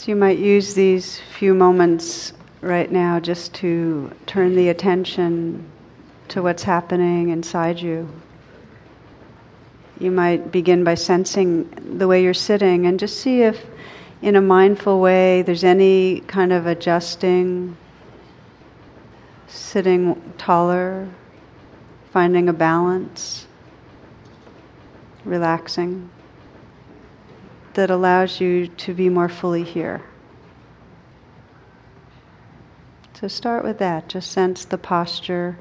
So you might use these few moments right now just to turn the attention to what's happening inside you. You might begin by sensing the way you're sitting and just see if, in a mindful way, there's any kind of adjusting, sitting taller, finding a balance, relaxing, that allows you to be more fully here. So start with that. Just sense the posture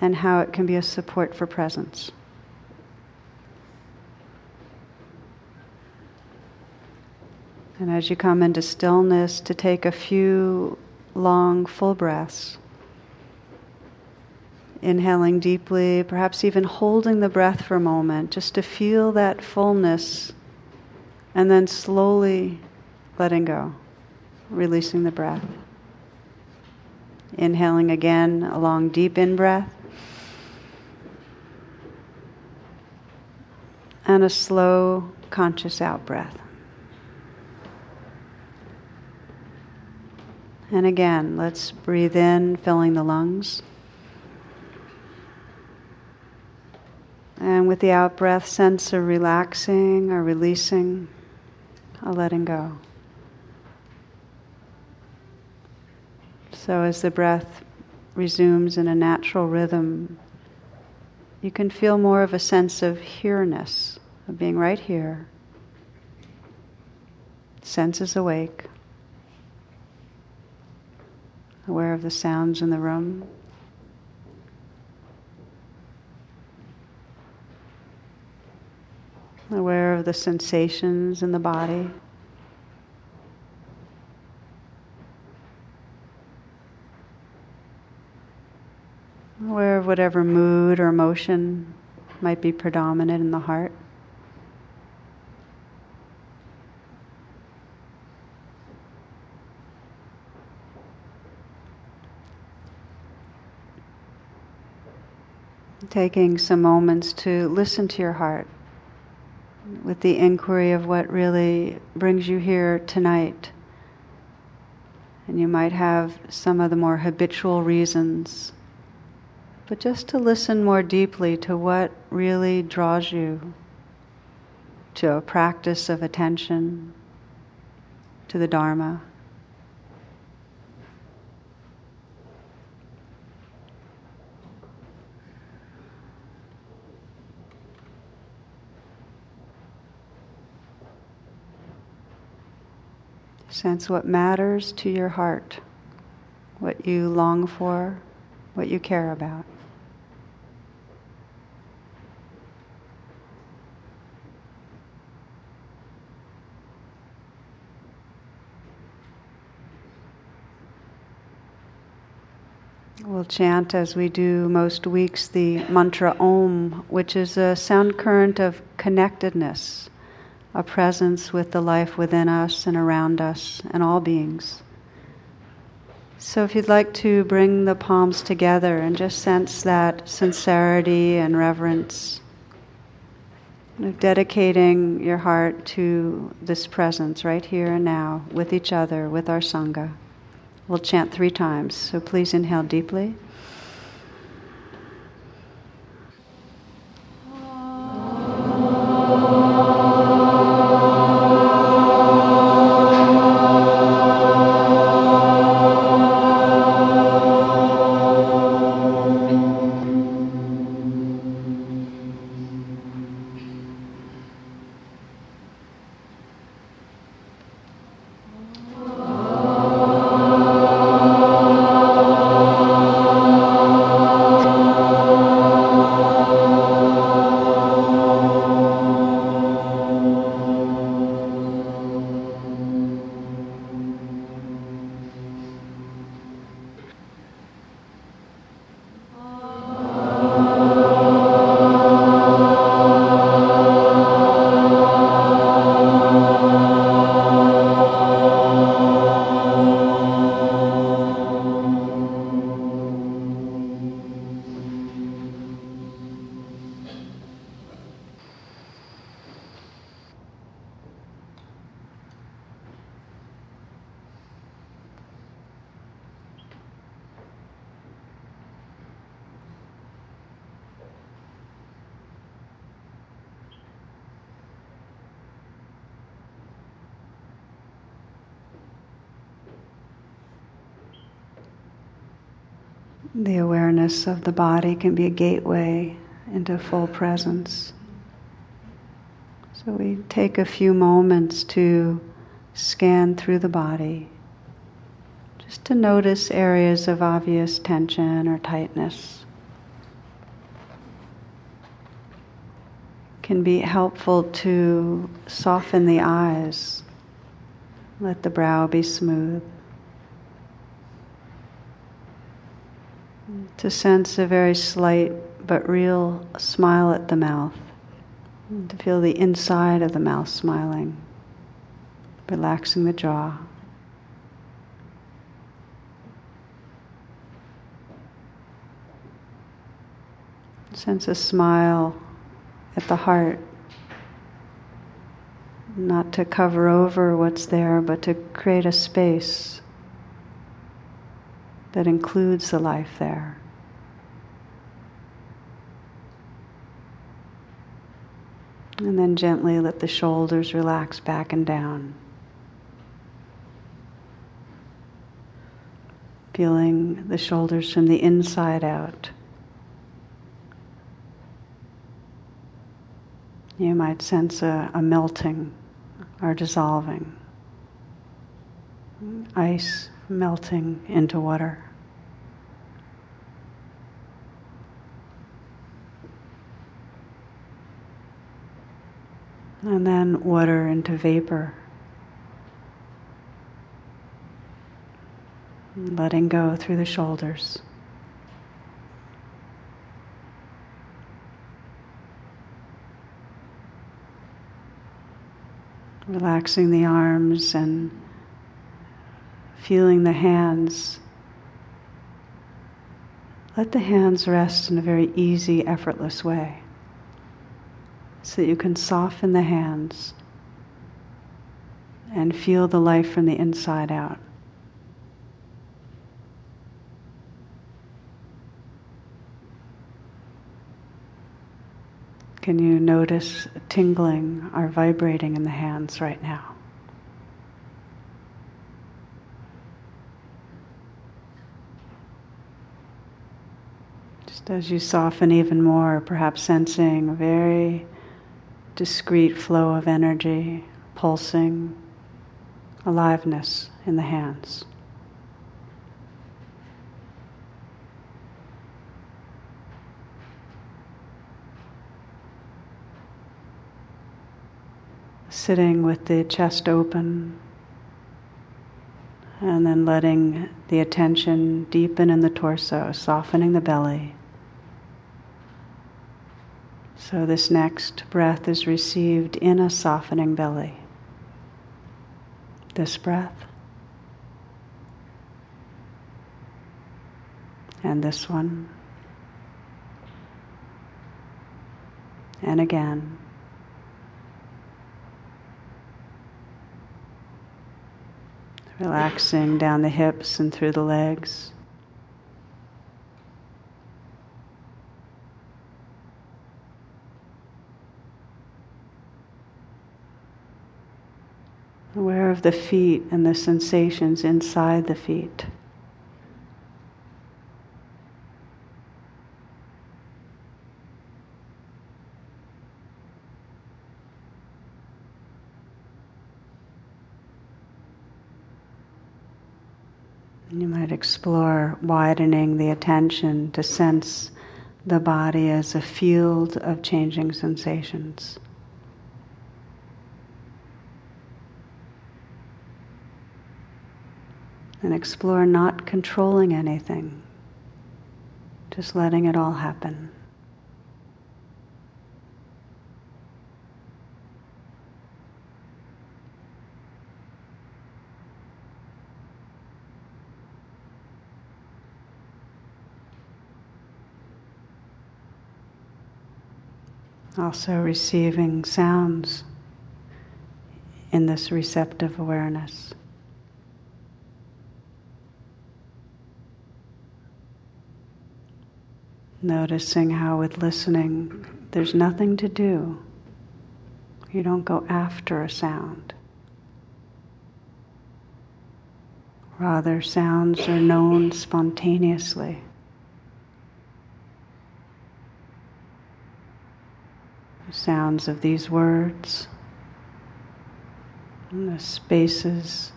and how it can be a support for presence. And as you come into stillness, to take a few long, full breaths. Inhaling deeply, perhaps even holding the breath for a moment, just to feel that fullness, and then slowly letting go, releasing the breath. Inhaling again, a long, deep in breath. And a slow, conscious out breath. And again, let's breathe in, filling the lungs. And with the out breath, sense of relaxing, a releasing, a letting go. So as the breath resumes in a natural rhythm, you can feel more of a sense of here-ness, of being right here. Senses awake, aware of the sounds in the room. Aware of the sensations in the body. aware of whatever mood or emotion might be predominant in the heart. Taking some moments to listen to your heart with the inquiry of what really brings you here tonight. And you might have some of the more habitual reasons but just to listen more deeply to what really draws you to a practice of attention, to the Dharma. Sense what matters to your heart, what you long for, what you care about. We'll chant as we do most weeks the mantra Om, which is a sound current of connectedness, a presence with the life within us and around us and all beings. So, if you'd like to bring the palms together and just sense that sincerity and reverence, dedicating your heart to this presence right here and now with each other, with our Sangha. We'll chant three times, so please inhale deeply. The awareness of the body can be a gateway into full presence. So we take a few moments to scan through the body, just to notice areas of obvious tension or tightness. Can be helpful to soften the eyes, let the brow be smooth. To sense a very slight but real smile at the mouth to feel the inside of the mouth smiling, relaxing the jaw. Sense a smile at the heart, not to cover over what's there, but to create a space that includes the life there. And then gently let the shoulders relax back and down. Feeling the shoulders from the inside out. You might sense a, a melting or dissolving, ice melting into water. And then water into vapor. Letting go through the shoulders. Relaxing the arms and feeling the hands. Let the hands rest in a very easy, effortless way so that you can soften the hands and feel the life from the inside out. Can you notice tingling or vibrating in the hands right now? Just as you soften even more, perhaps sensing a very discrete flow of energy, pulsing, aliveness in the hands. Sitting with the chest open and then letting the attention deepen in the torso, softening the belly. So, this next breath is received in a softening belly. This breath. And this one. And again. Relaxing down the hips and through the legs. Aware of the feet and the sensations inside the feet. You might explore widening the attention to sense the body as a field of changing sensations. And explore not controlling anything, just letting it all happen. Also receiving sounds in this receptive awareness. Noticing how with listening, there's nothing to do. You don't go after a sound. Rather, sounds are known spontaneously. The sounds of these words, and the spaces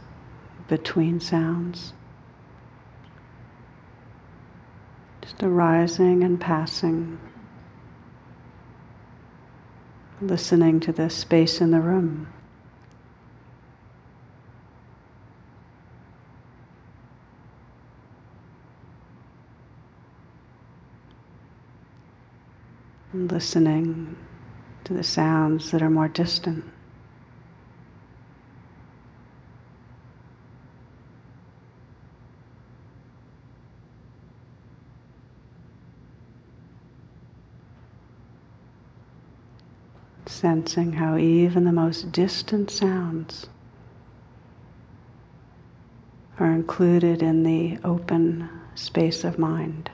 between sounds. Just arising and passing, listening to the space in the room. listening to the sounds that are more distant. Sensing how even the most distant sounds are included in the open space of mind.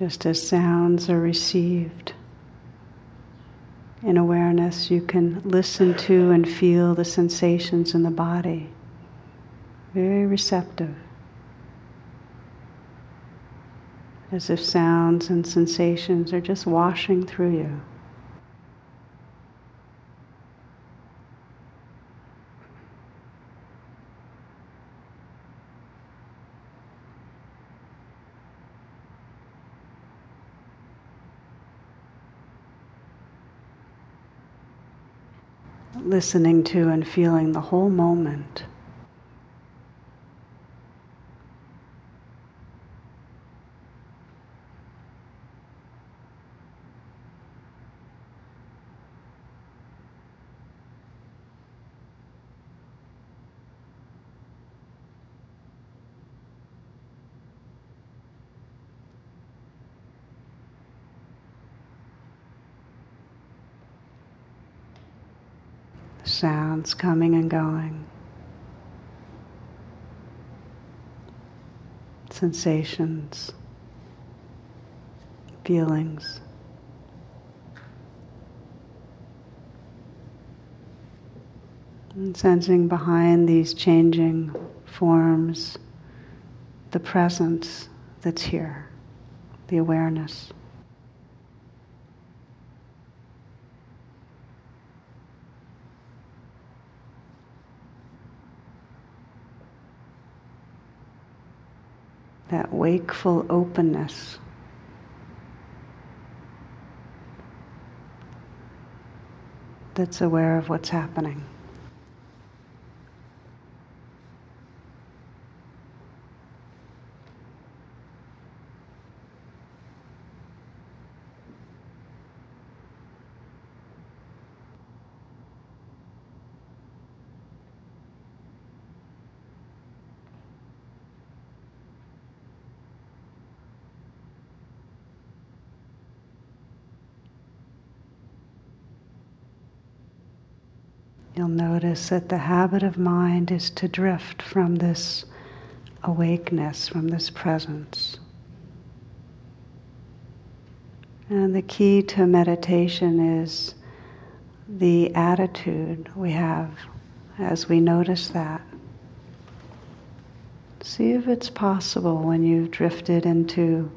Just as sounds are received. In awareness, you can listen to and feel the sensations in the body. Very receptive. As if sounds and sensations are just washing through you. Listening to and feeling the whole moment. Sounds coming and going, sensations, feelings. And sensing behind these changing forms the presence that's here, the awareness. That wakeful openness. That's aware of what's happening. Notice that the habit of mind is to drift from this awakeness, from this presence. And the key to meditation is the attitude we have as we notice that. See if it's possible when you've drifted into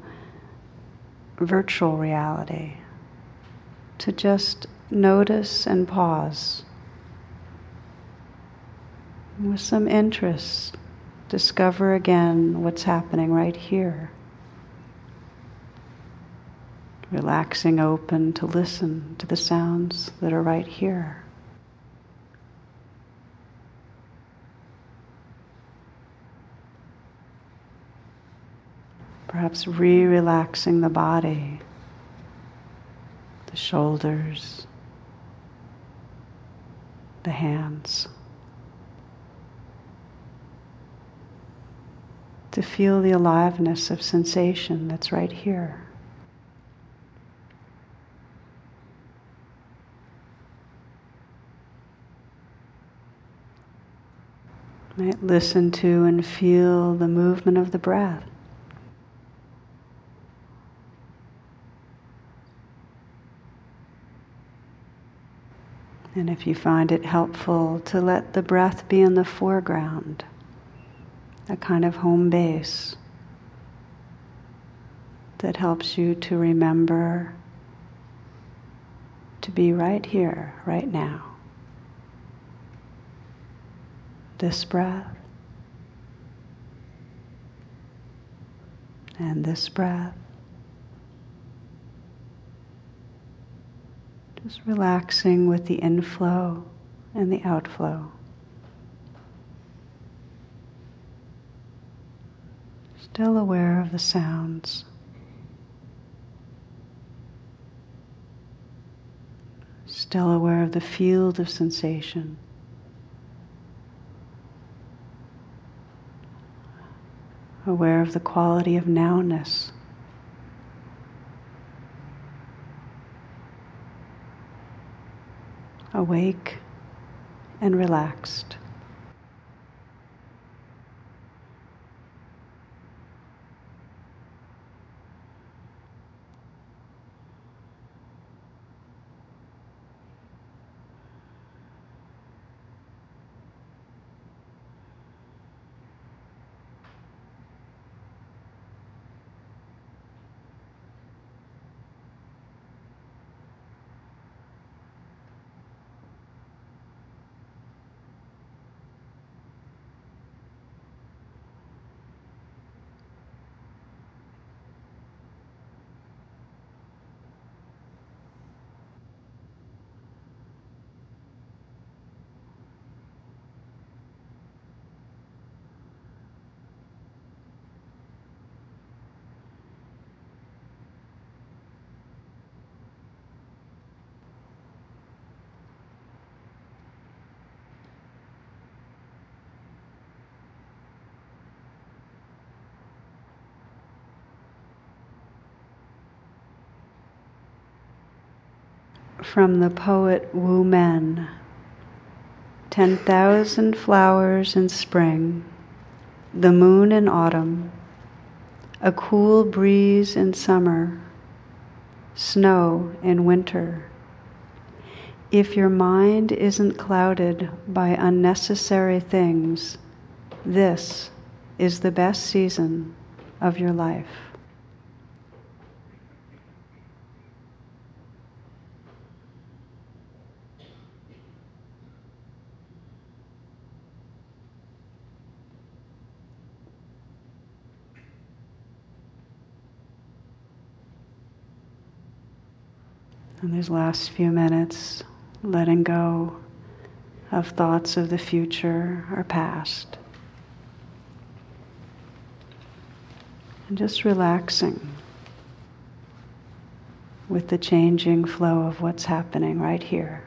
virtual reality to just notice and pause with some interest, discover again what's happening right here. Relaxing open to listen to the sounds that are right here. Perhaps re relaxing the body, the shoulders, the hands. to feel the aliveness of sensation that's right here. Might listen to and feel the movement of the breath. And if you find it helpful to let the breath be in the foreground a kind of home base that helps you to remember to be right here, right now. This breath and this breath. Just relaxing with the inflow and the outflow. Still aware of the sounds. Still aware of the field of sensation. Aware of the quality of nowness. awake and relaxed. From the poet Wu Men Ten thousand flowers in spring, the moon in autumn, a cool breeze in summer, snow in winter. If your mind isn't clouded by unnecessary things, this is the best season of your life. In these last few minutes, letting go of thoughts of the future or past. And just relaxing with the changing flow of what's happening right here.